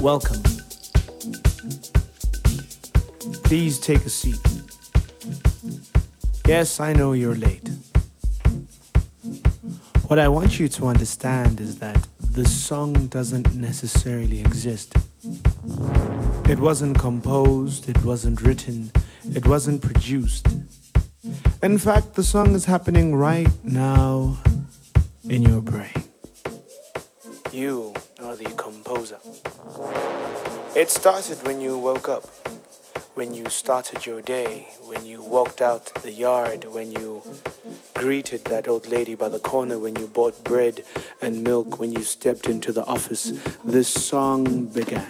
Welcome. Please take a seat. Yes, I know you're late. What I want you to understand is that the song doesn't necessarily exist. It wasn't composed, it wasn't written, it wasn't produced. In fact, the song is happening right now in your brain. You. It started when you woke up, when you started your day, when you walked out the yard, when you greeted that old lady by the corner, when you bought bread and milk, when you stepped into the office. This song began.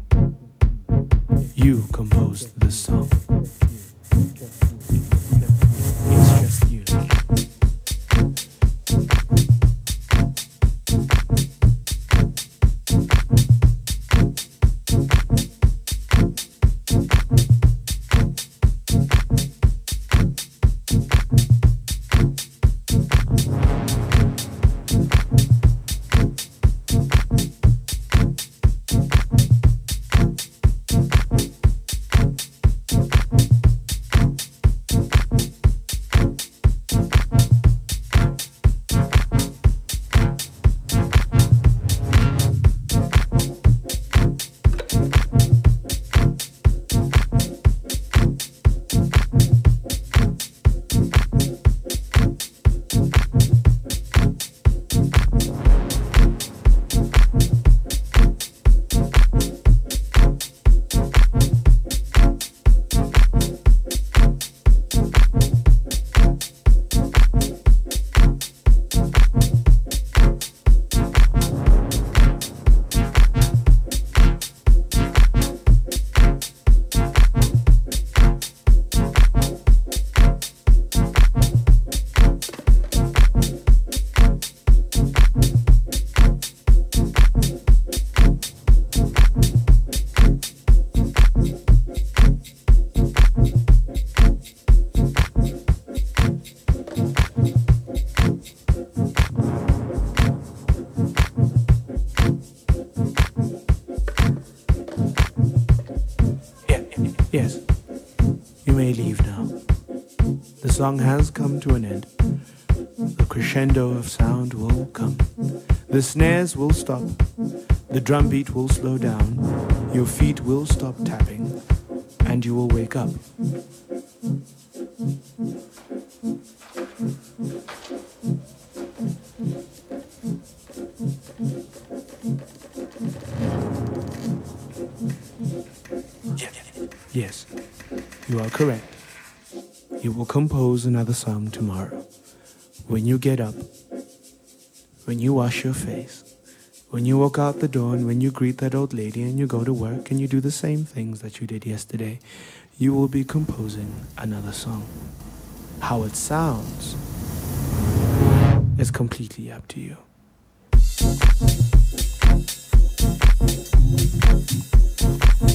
You composed the song. Song has come to an end. The crescendo of sound will come. The snares will stop. The drum beat will slow down. Your feet will stop tapping. And you will wake up. compose another song tomorrow. When you get up, when you wash your face, when you walk out the door and when you greet that old lady and you go to work and you do the same things that you did yesterday, you will be composing another song. How it sounds is completely up to you. you.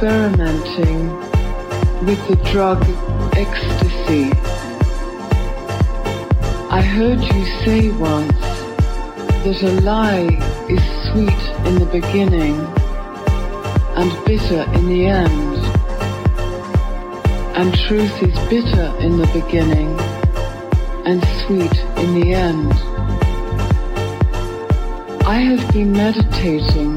Experimenting with the drug ecstasy. I heard you say once that a lie is sweet in the beginning and bitter in the end, and truth is bitter in the beginning and sweet in the end. I have been meditating